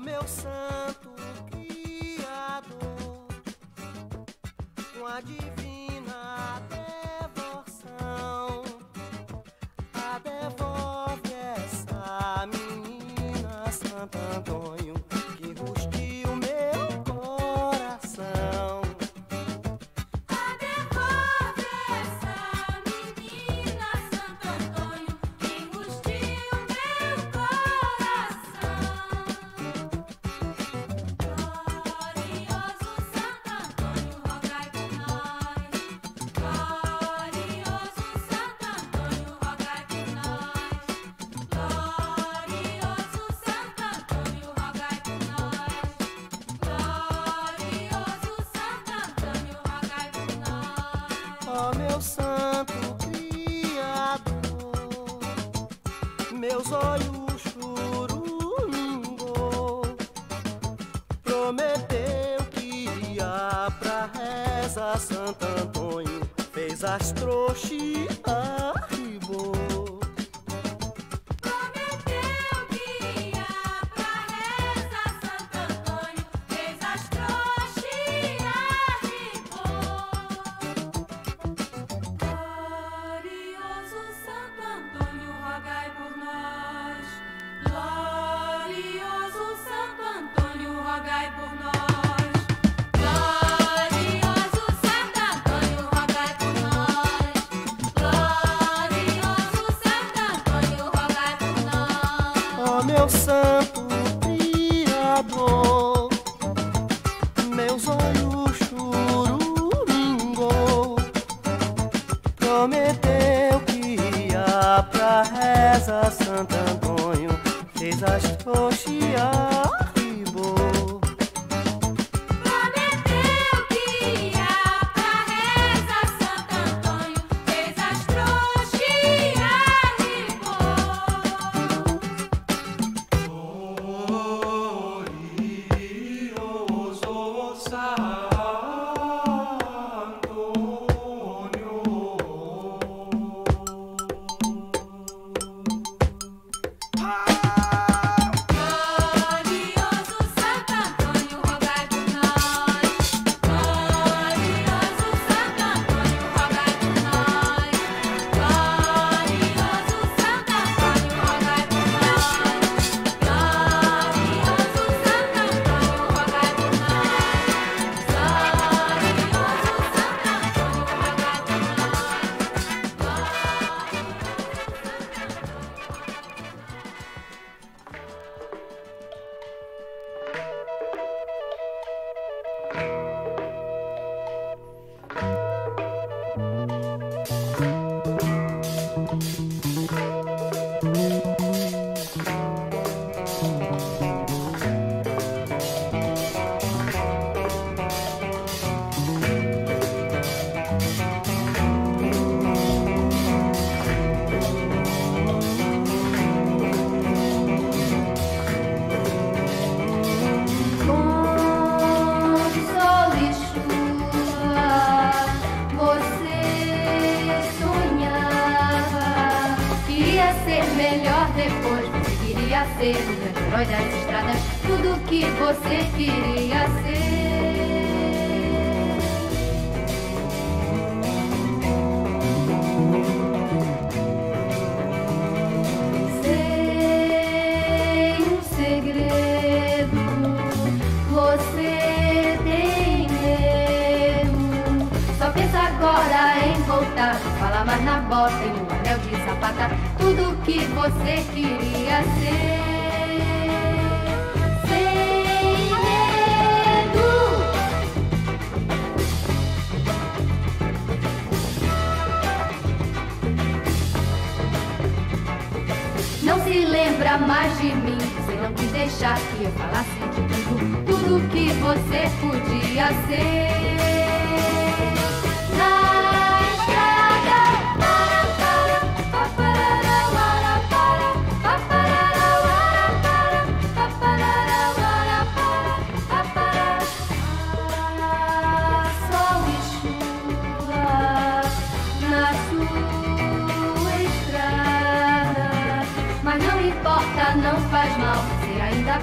meu santo Oh, she are.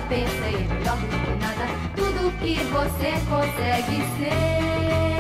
pensa pensei melhor do que nada. Tudo que você consegue ser.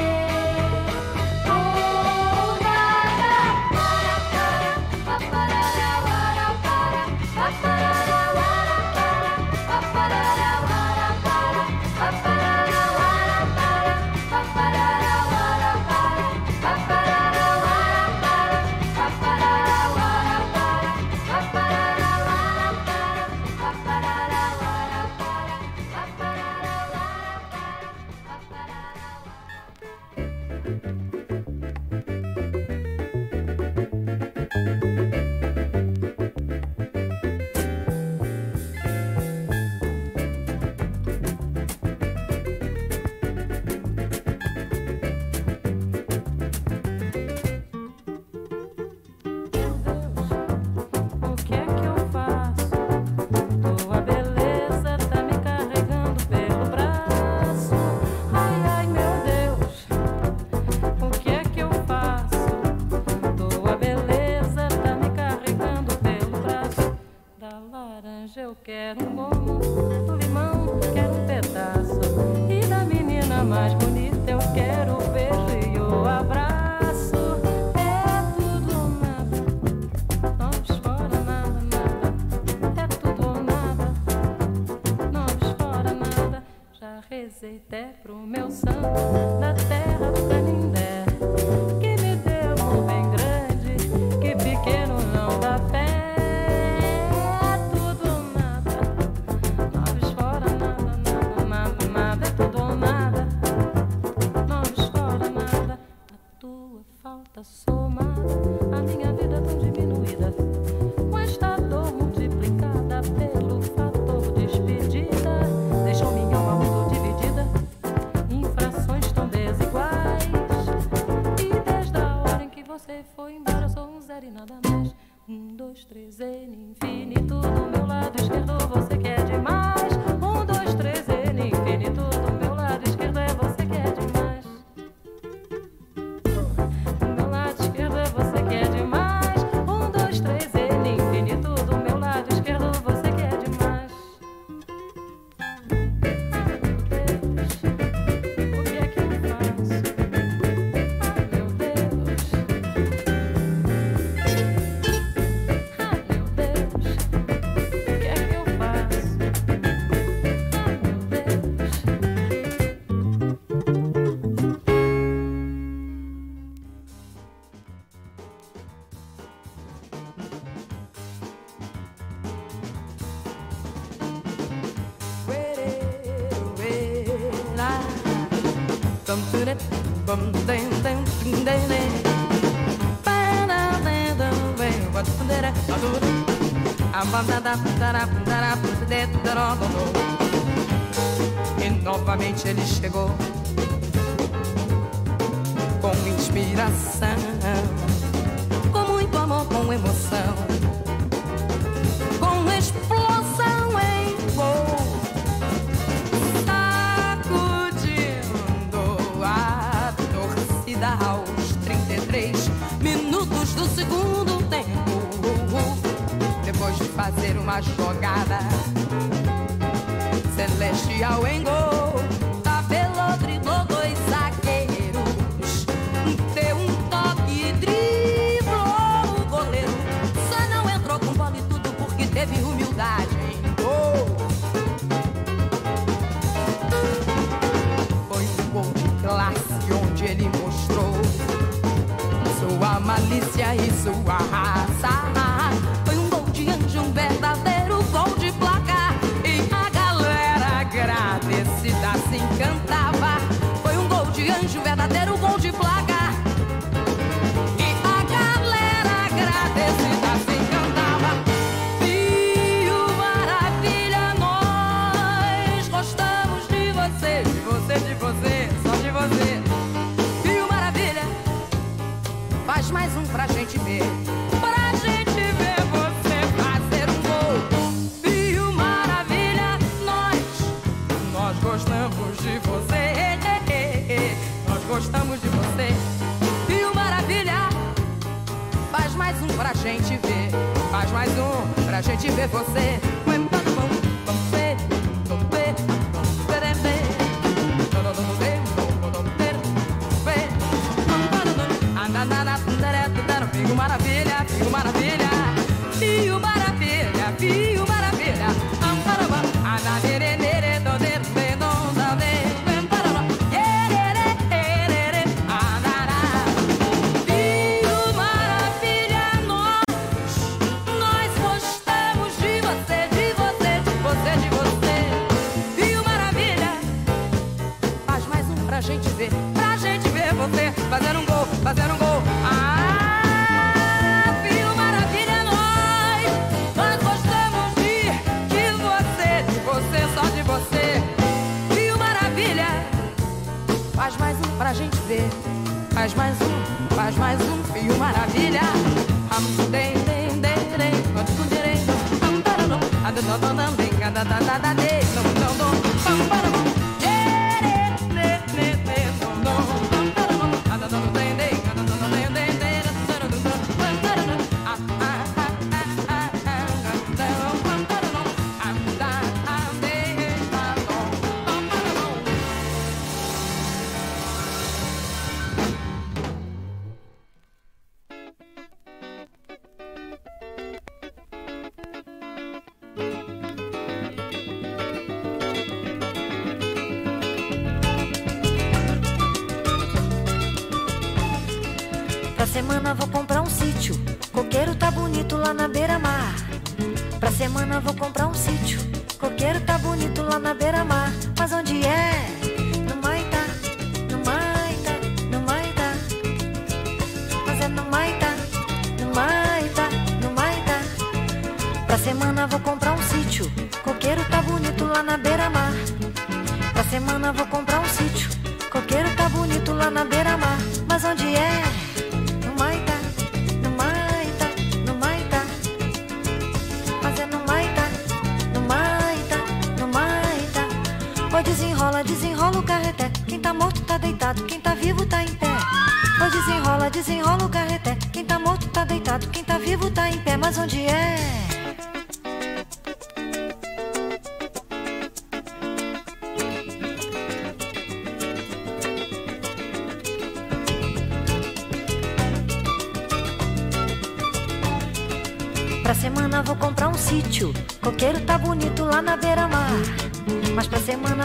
E novamente ele chegou com inspiração. jogada celestial em gol. Tá Tabelou, driblou dois zagueiros, deu um toque, e driblou o goleiro. Só não entrou com bola e tudo porque teve humildade em gol. Foi um gol de classe onde ele mostrou sua malícia e sua raça. te ver você.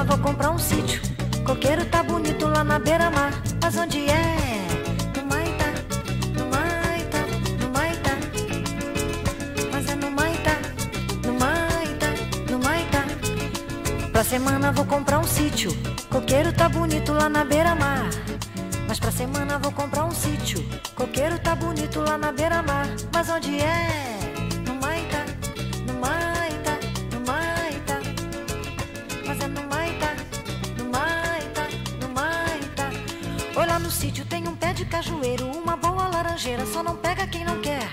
grana vou comprar um sítio. Coqueiro tá bonito lá na beira-mar. Mas onde é? No Maitá, no Maitá, no Maitá. Mas é no Maitá, no Maitá, no Maitá. Pra semana vou comprar um sítio. Coqueiro tá bonito lá na beira-mar. Mas pra semana vou comprar um sítio. Coqueiro tá bonito lá na beira-mar. Mas onde é? laranjeira, só não pega quem não quer.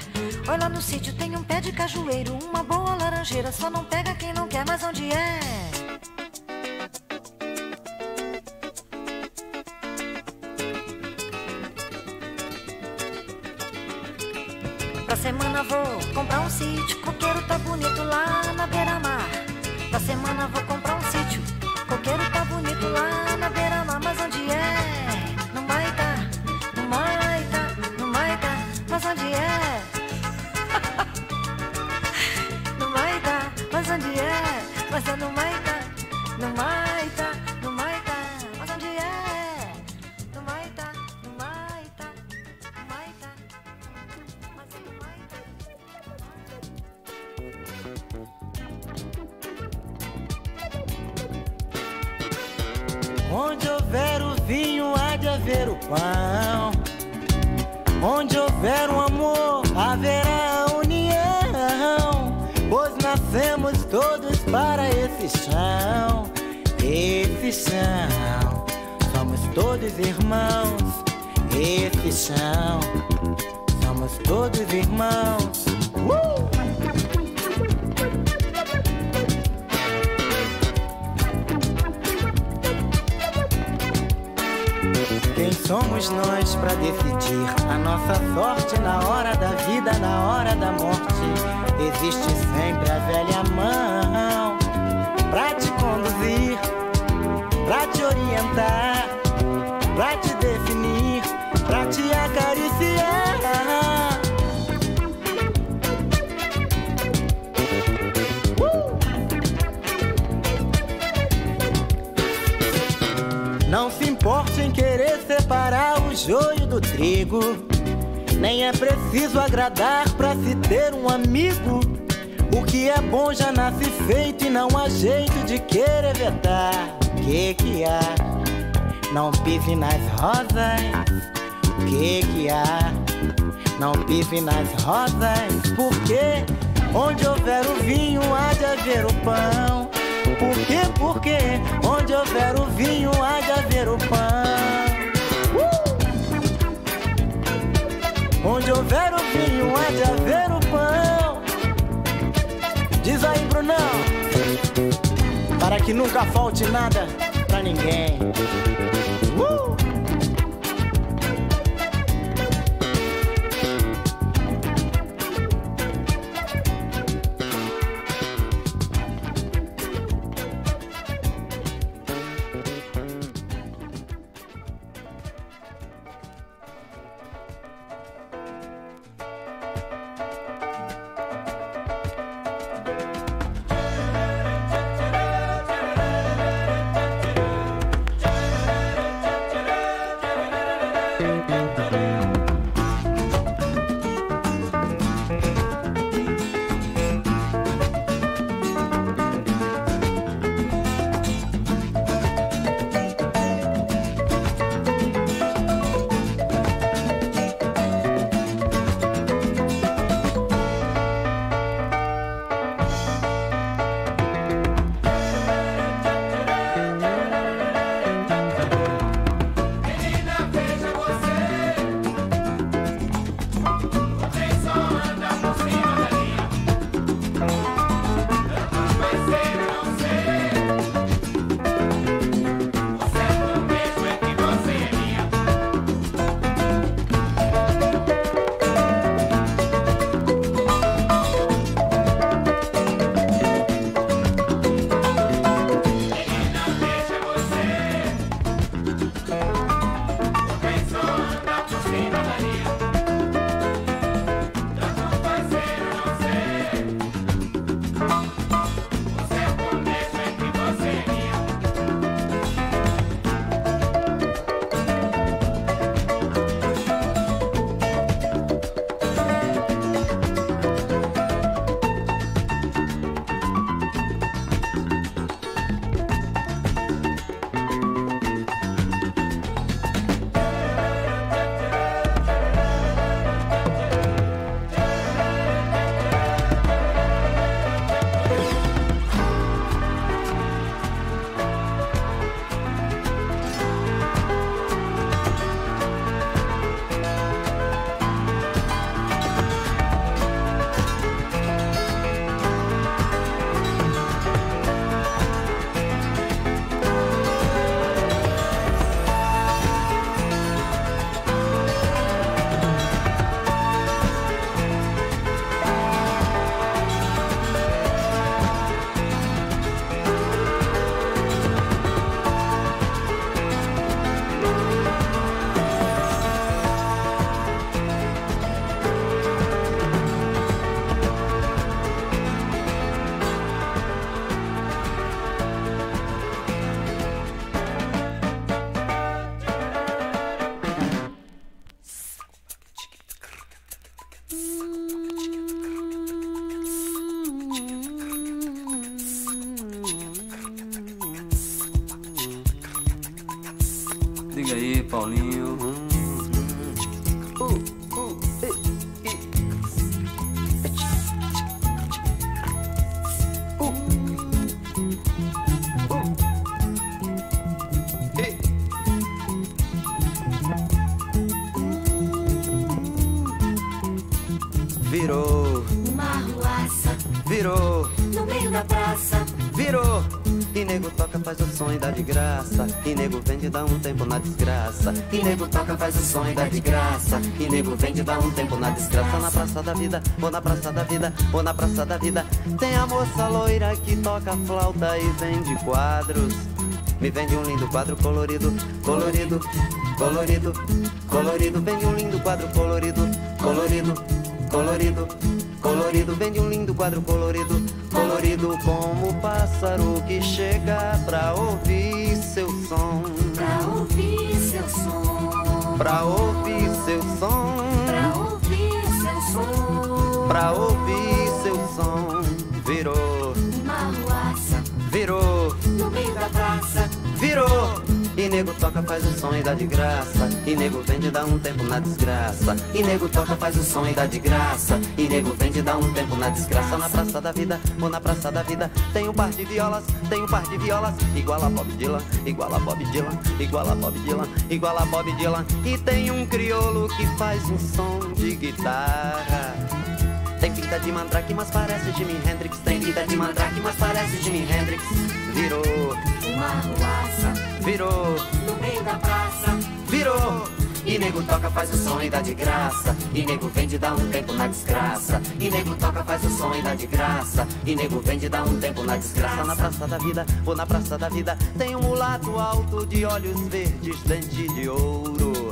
Olha no sítio, tem um pé de cajueiro, uma boa laranjeira, só não pega quem não quer, mas onde é? Nada pra faz o som e dá de graça. E nego vende dá um tempo na desgraça. Na praça da vida, ou na praça da vida, ou na praça da vida. Tem a moça loira que toca flauta e vende quadros. Me vende um lindo quadro colorido, colorido, colorido, colorido. Vende um lindo quadro colorido, colorido, colorido, colorido. Vende um lindo quadro colorido, colorido como o pássaro que chega pra ouvir seu som, Pra ouvir seu som, pra ouvir seu som, pra ouvir seu som. pra ouvir seu som. Virou, Uma ruaça virou. no meio da praça. Virou! E nego toca, faz o som e dá de graça. E nego vende, dá um tempo na desgraça. E nego toca, faz o som e dá de graça. E nego vende, dá um tempo na desgraça. Na praça da vida, ou na praça da vida, tem um par de violas, tem um par de violas. Igual a Bob Dylan, igual a Bob Dylan, igual a Bob Dylan, igual a Bob Dylan. E tem um crioulo que faz um som de guitarra. Tem pinta de mandrake, mas parece Jimi Hendrix. Tem pinta de mandrake, mas parece Jimi Hendrix. Virou, Uma ruaça virou. no meio da praça. virou. E nego toca, faz o som e dá de graça. E nego vende, dá um tempo na desgraça. E nego toca, faz o som e dá de graça. E nego vende, dá um tempo na desgraça. Na praça da vida, ou na praça da vida, tem um mulato alto de olhos verdes, dente de ouro.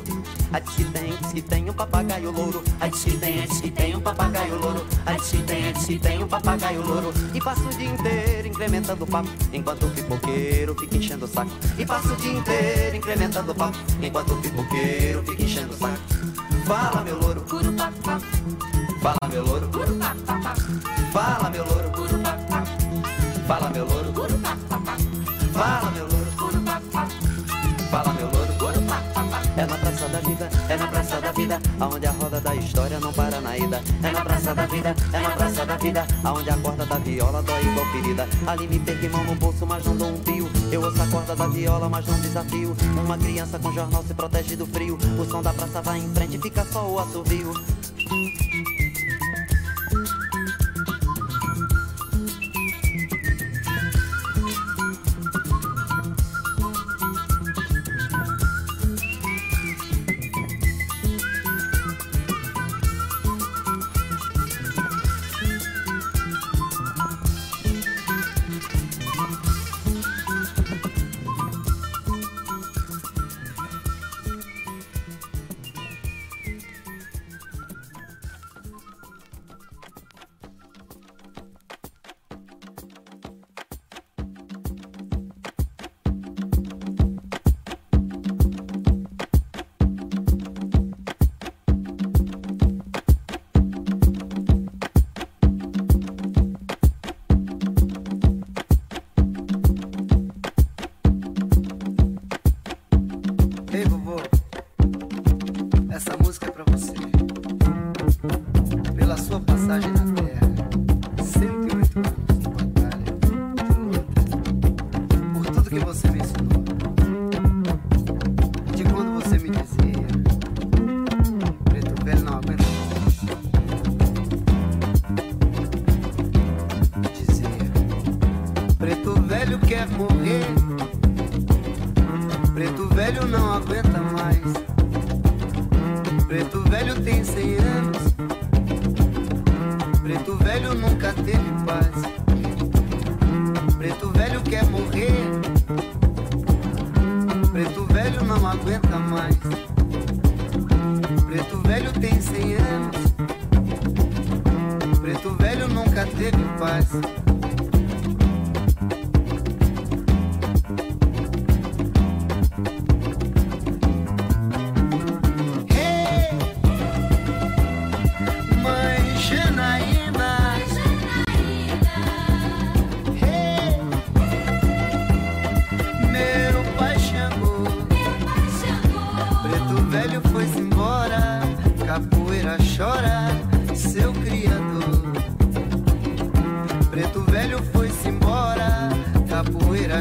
A diz que tem, diz que tem um papagaio louro. A diz que tem, diz que tem um papagaio louro. A diz que tem, diz que tem um papagaio louro. E passa o dia inteiro incrementando o papo, enquanto o pipoqueiro fica enchendo o saco. E passa o dia inteiro incrementando o papo, enquanto o pipoqueiro fica enchendo o saco. Fala meu louro, fala meu vida, aonde a roda da história não para na ida. É na praça da vida, é na praça da vida, aonde a corda da viola dói igual ferida. Ali me perco mão no bolso, mas não dou um pio. Eu ouço a corda da viola, mas não desafio. Uma criança com jornal se protege do frio. O som da praça vai em frente, fica só o assovio.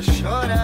chorar.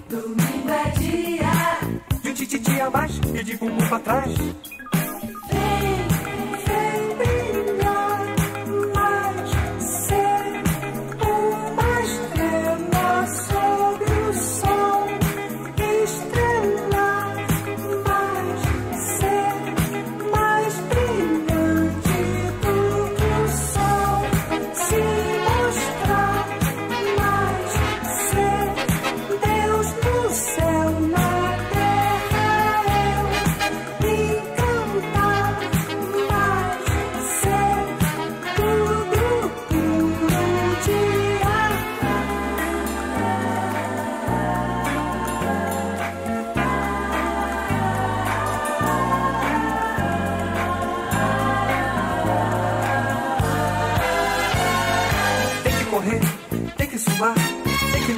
Domingo dia. De tititi a mais e de bumbum pra trás.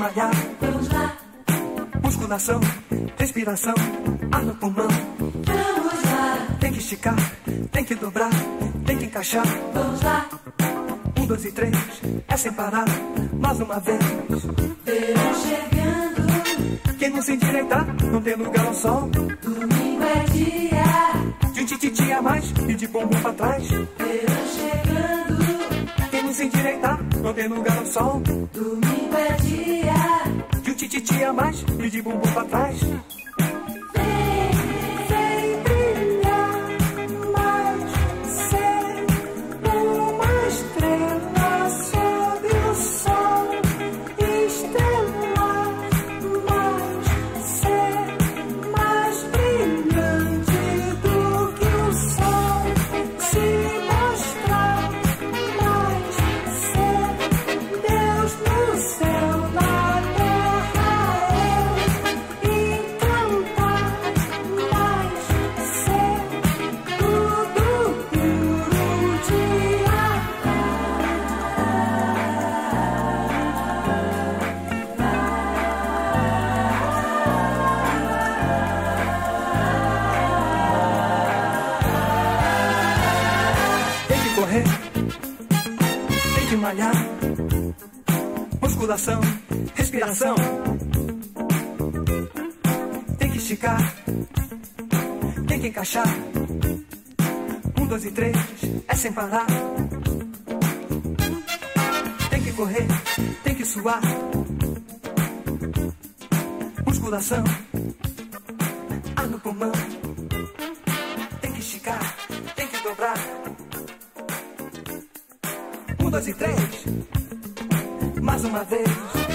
Vamos lá, Musculação, respiração, ar no pulmão. vamos lá, Tem que esticar, tem que dobrar, tem que encaixar. vamos lá. Um, dois e três, é sem parar, mais uma vez. Verão chegando, Quem não se endireitar, não tem lugar ao sol. domingo é dia. De um tititi a mais e de bumbum pra trás. Verão chegando, Quem não se endireitar, não tem lugar ao sol. domingo. De um tititi a mais e de bumbum pra trás. Musculação, respiração. Tem que esticar, tem que encaixar. Um, dois e três, é sem parar. Tem que correr, tem que suar. Musculação, ar no pulmão. Tem que esticar, tem que dobrar. Um, dois e três. Mais uma vez.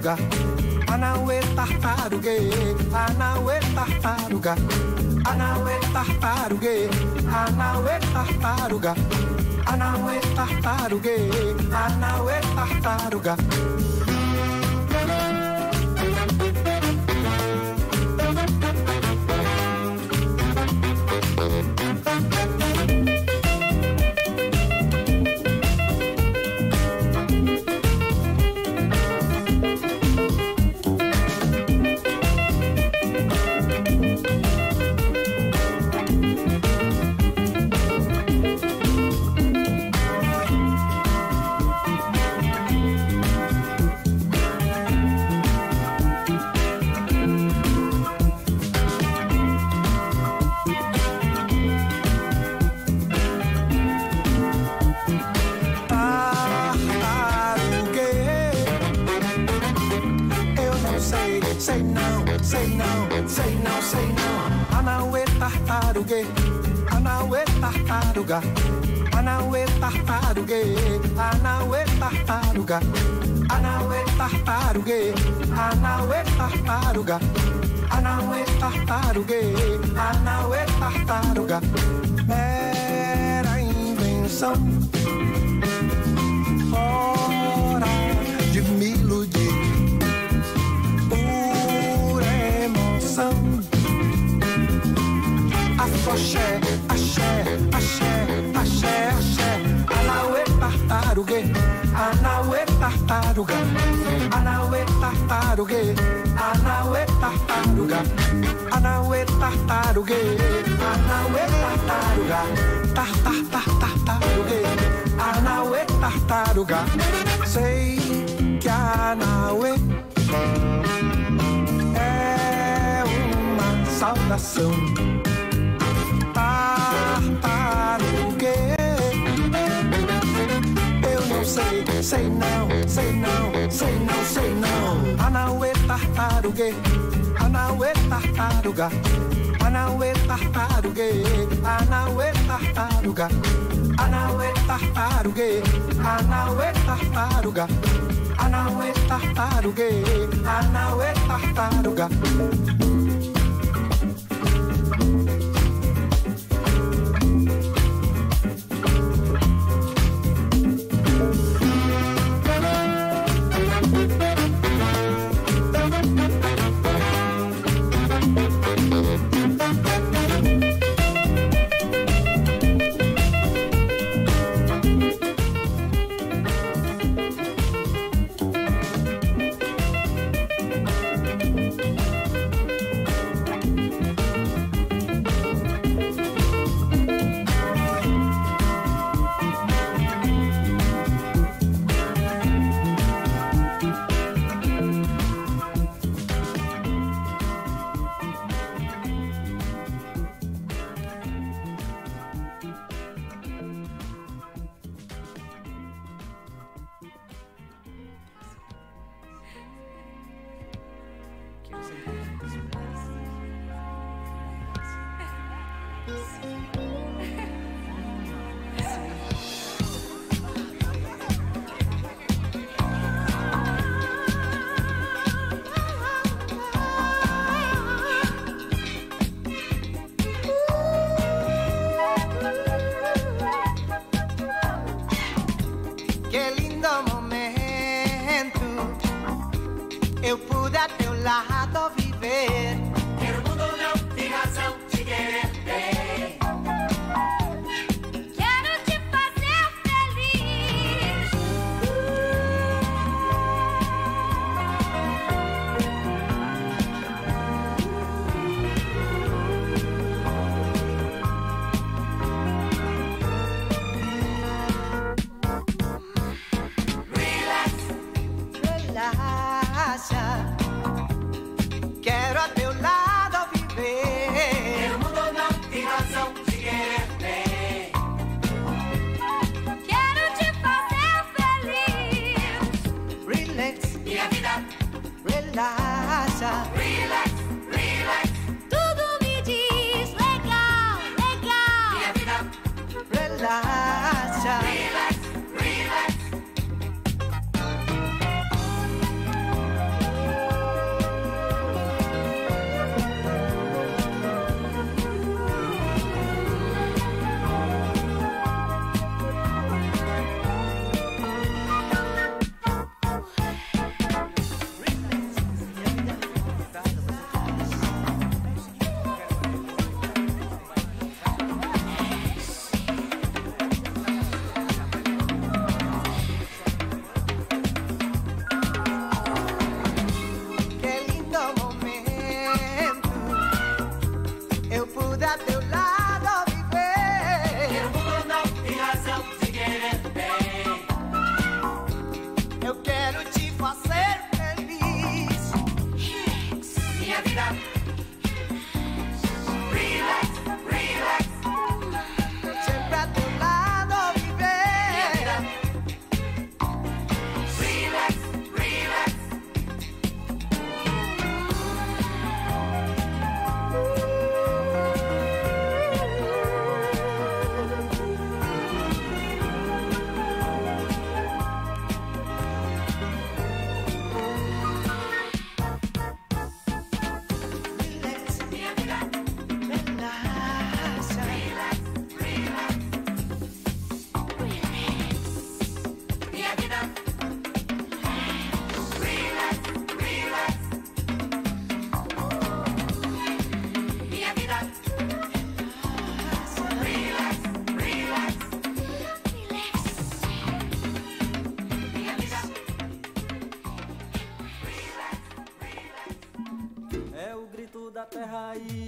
Tartaruga, Anauê tartarugue, Anauê tartaruga, Anauê tartarugue, Anauê tartaruga, Anauê tartarugue, Anauê tartaruga. Tartarugue, anauê tartaruga, anauê tartarugue, anauê tartaruga, tar tar tar tartarugue, anauê tartaruga. Sei que anauê é uma saudação. Eu não sei, sei não, sei não, sei não, sei não. Anauê tartarugue, anauê tartaruga, anauê tartarugue, anauê tartaruga, anauê tartarugue, anauê tartaruga, anauê tartarugue, o grito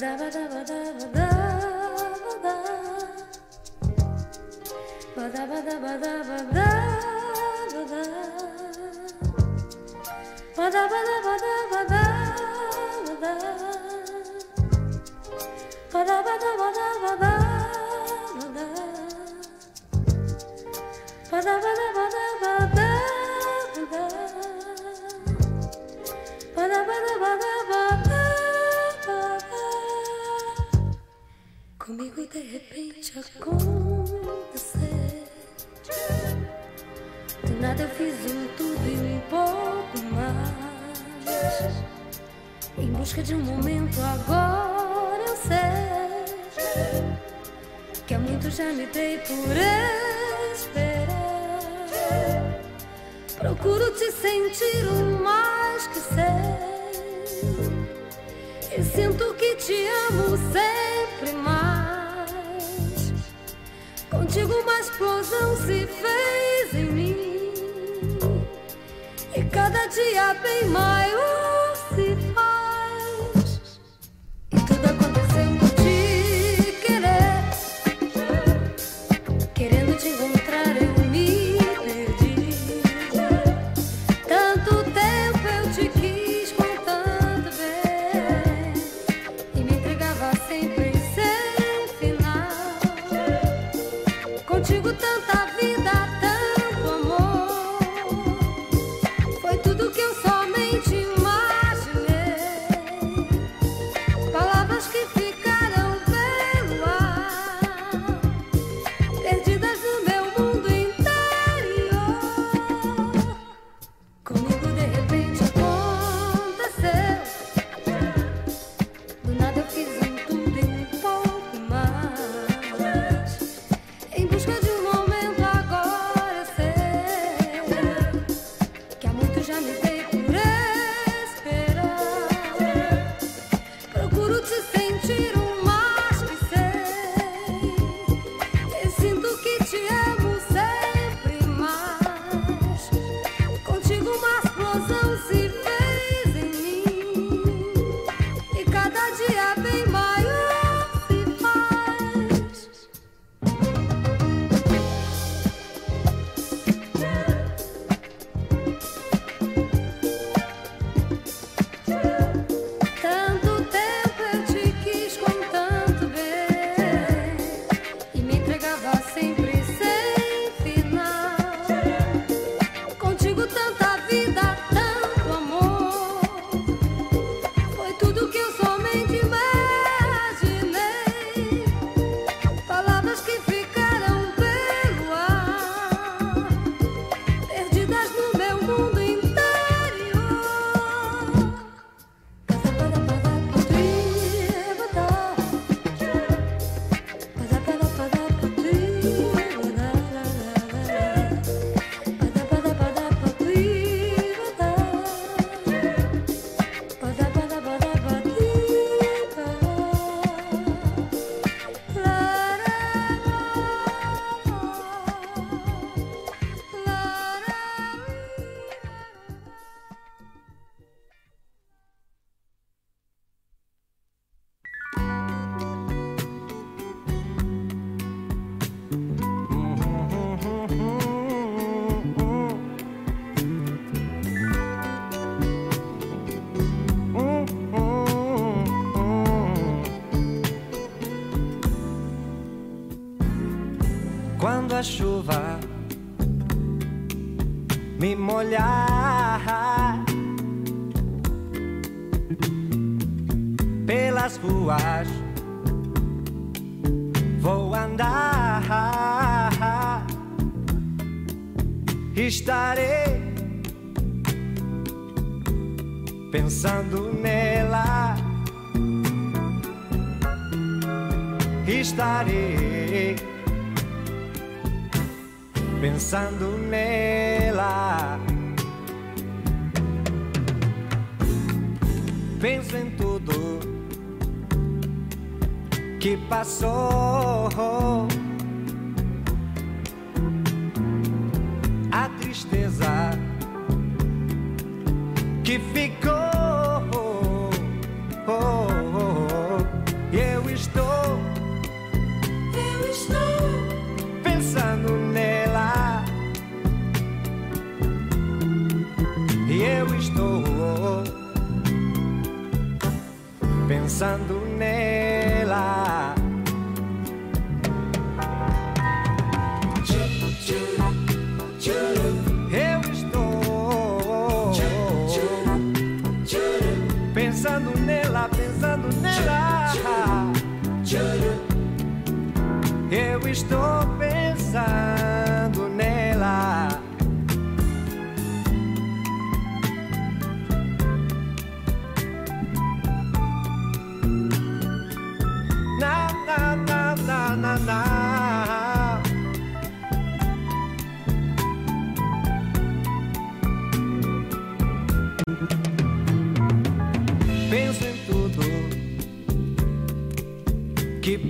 da ba da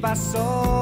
que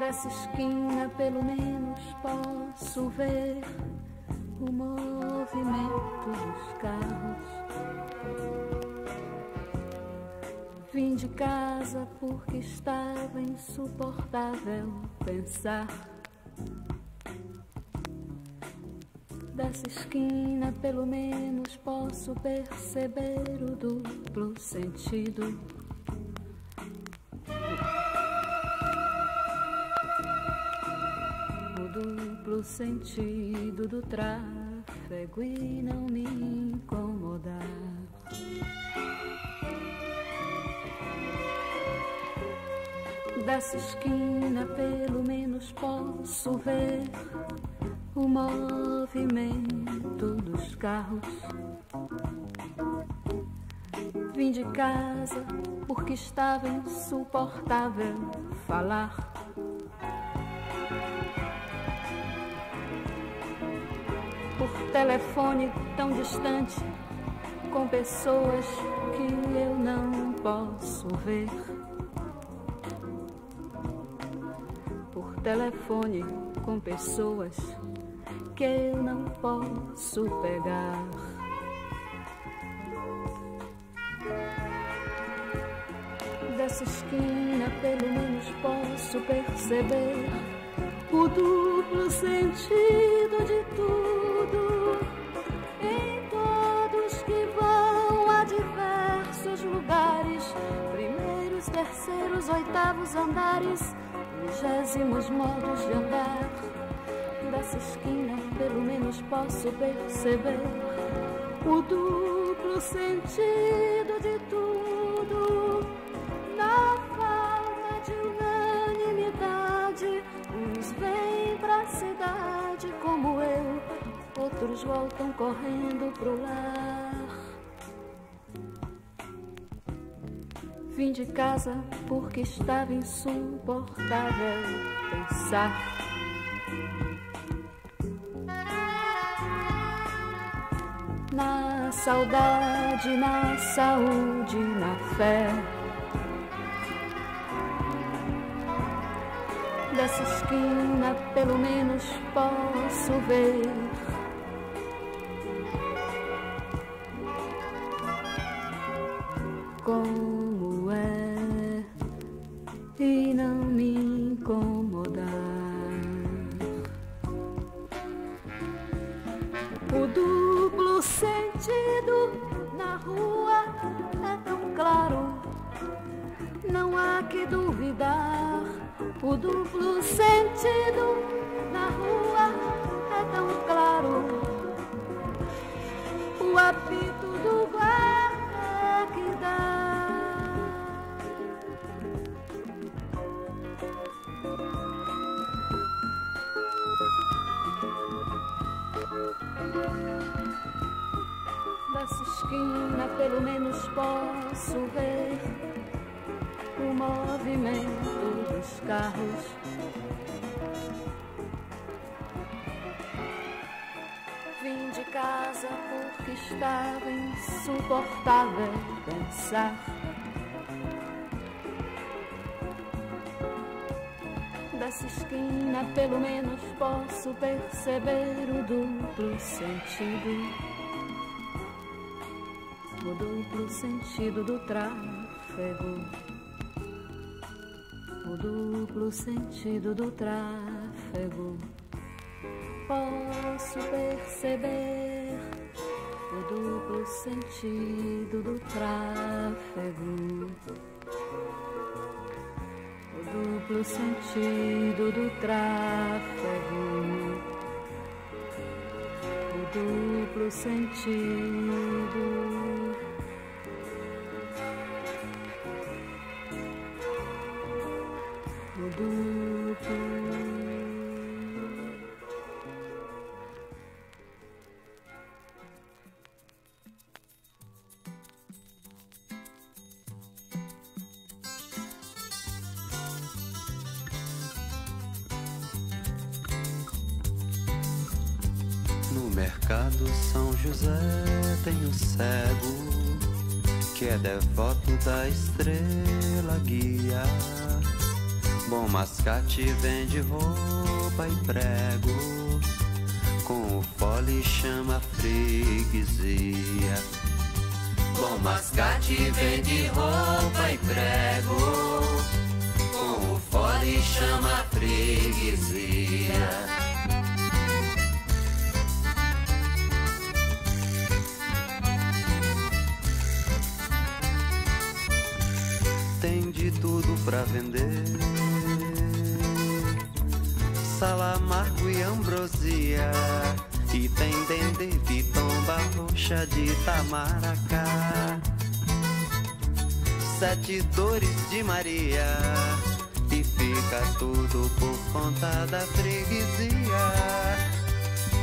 Dessa esquina, pelo menos, posso ver o movimento dos carros. Vim de casa porque estava insuportável pensar. Dessa esquina, pelo menos, posso perceber o duplo sentido. Sentido do tráfego e não me incomodar. Dessa esquina, pelo menos, posso ver o movimento dos carros. Vim de casa porque estava insuportável falar. Telefone tão distante, com pessoas que eu não posso ver. Por telefone com pessoas que eu não posso pegar. Dessa esquina, pelo menos posso perceber o duplo sentido de tudo. Terceiros, oitavos andares, vigésimos modos de andar dessa esquina, pelo menos posso perceber o duplo sentido de tudo. Na falta de unanimidade, uns vêm pra cidade como eu, outros voltam correndo pro lar. Vim de casa porque estava insuportável pensar. na saudade, na saúde, na fé. Dessa esquina, pelo menos posso ver. Como não me incomodar. O duplo sentido na rua é tão claro, não há que duvidar. O duplo sentido na rua é tão claro, o apito esquina, pelo menos posso ver o movimento dos carros. Vim de casa porque estava insuportável pensar. Dessa esquina, pelo menos posso perceber o duplo sentido o duplo sentido do tráfego, o duplo sentido do tráfego. Posso perceber o duplo sentido do tráfego, o duplo sentido do tráfego o duplo sentido. Mercado São José tem o cego que é devoto da estrela guia. Bom mascate vende roupa e prego, com o fole chama freguesia. Bom mascate vende roupa e prego, com o fole chama freguesia. Tem de tudo pra vender. Salamarco e ambrosia. E tem dendê, pitomba, roxa de tamaracá. Sete dores de Maria. E fica tudo por conta da freguesia.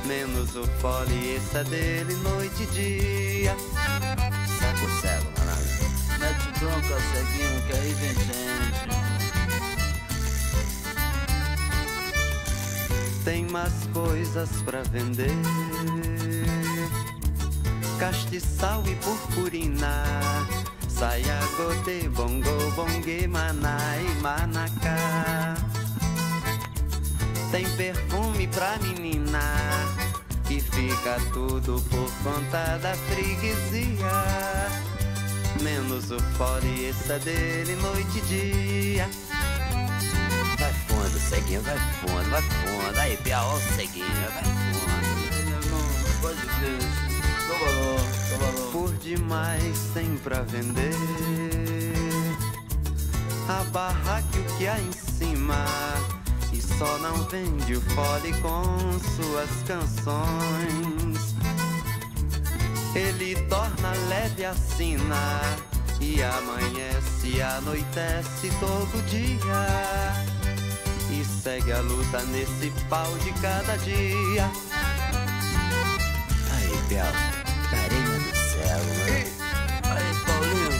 Menos o fole, esse é dele noite e dia. Saco cego, maravilha. Mete bronca, ceguinho, que aí vem gente. Tem mais coisas pra vender. Castiçal e purpurina. Saia, godê, bongo, bongue, e manacá. Tem perfume pra menina. E fica tudo por conta da freguesia. Menos o fole, esse é dele noite e dia. Ceguinho, vai fundo, vai fundo. Aí, Bial, ceguinho, vai fundo. Por demais tem pra vender. A barraca o que há em cima. E só não vende o fole com suas canções. Ele torna leve a sina e amanhece, anoitece todo dia. E segue a luta nesse pau de cada dia. Aí, Bial, carinha do céu, mano. Aí, Paulinho,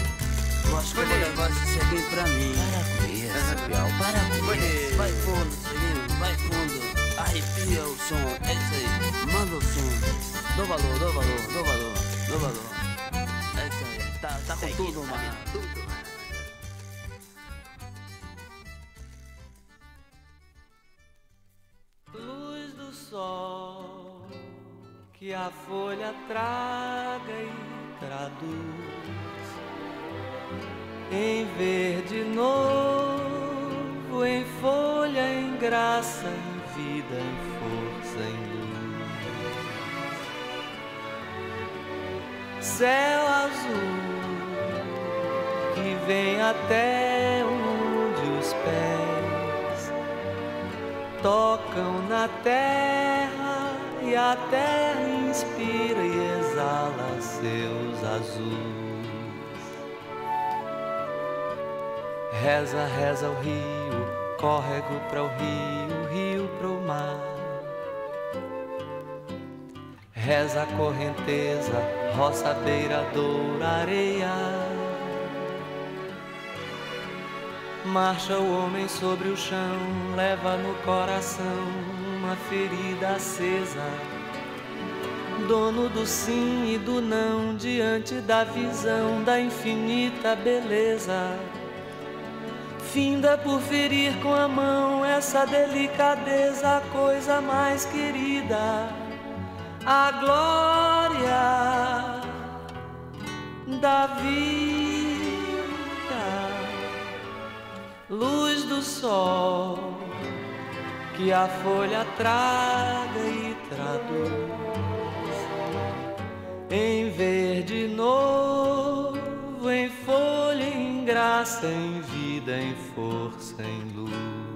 eu acho que eu vou levar esse ceguinho pra mim. Para com isso, Bial, para com isso. Vai fundo, ceguinho, vai fundo. Arrepia o som, é isso aí. Manda o som. Dou valor, dou valor, dou valor, dou valor. É isso aí, tá, tá com tudo, mano. Luz do sol que a folha traga e traduz em verde novo, em folha, em graça, em vida, em força, em luz. Céu azul que vem até onde tocam na terra e a terra inspira e exala seus azuis. Reza, reza o rio, córrego para o rio, rio para o mar. Reza a correnteza, roça, beira, doura, areia. Marcha o homem sobre o chão, leva no coração uma ferida acesa. Dono do sim e do não, diante da visão da infinita beleza. Finda por ferir com a mão essa delicadeza, a coisa mais querida, a glória da vida luz do sol que a folha traga e traduz em verde novo, em folha, em graça, em vida, em força, em luz.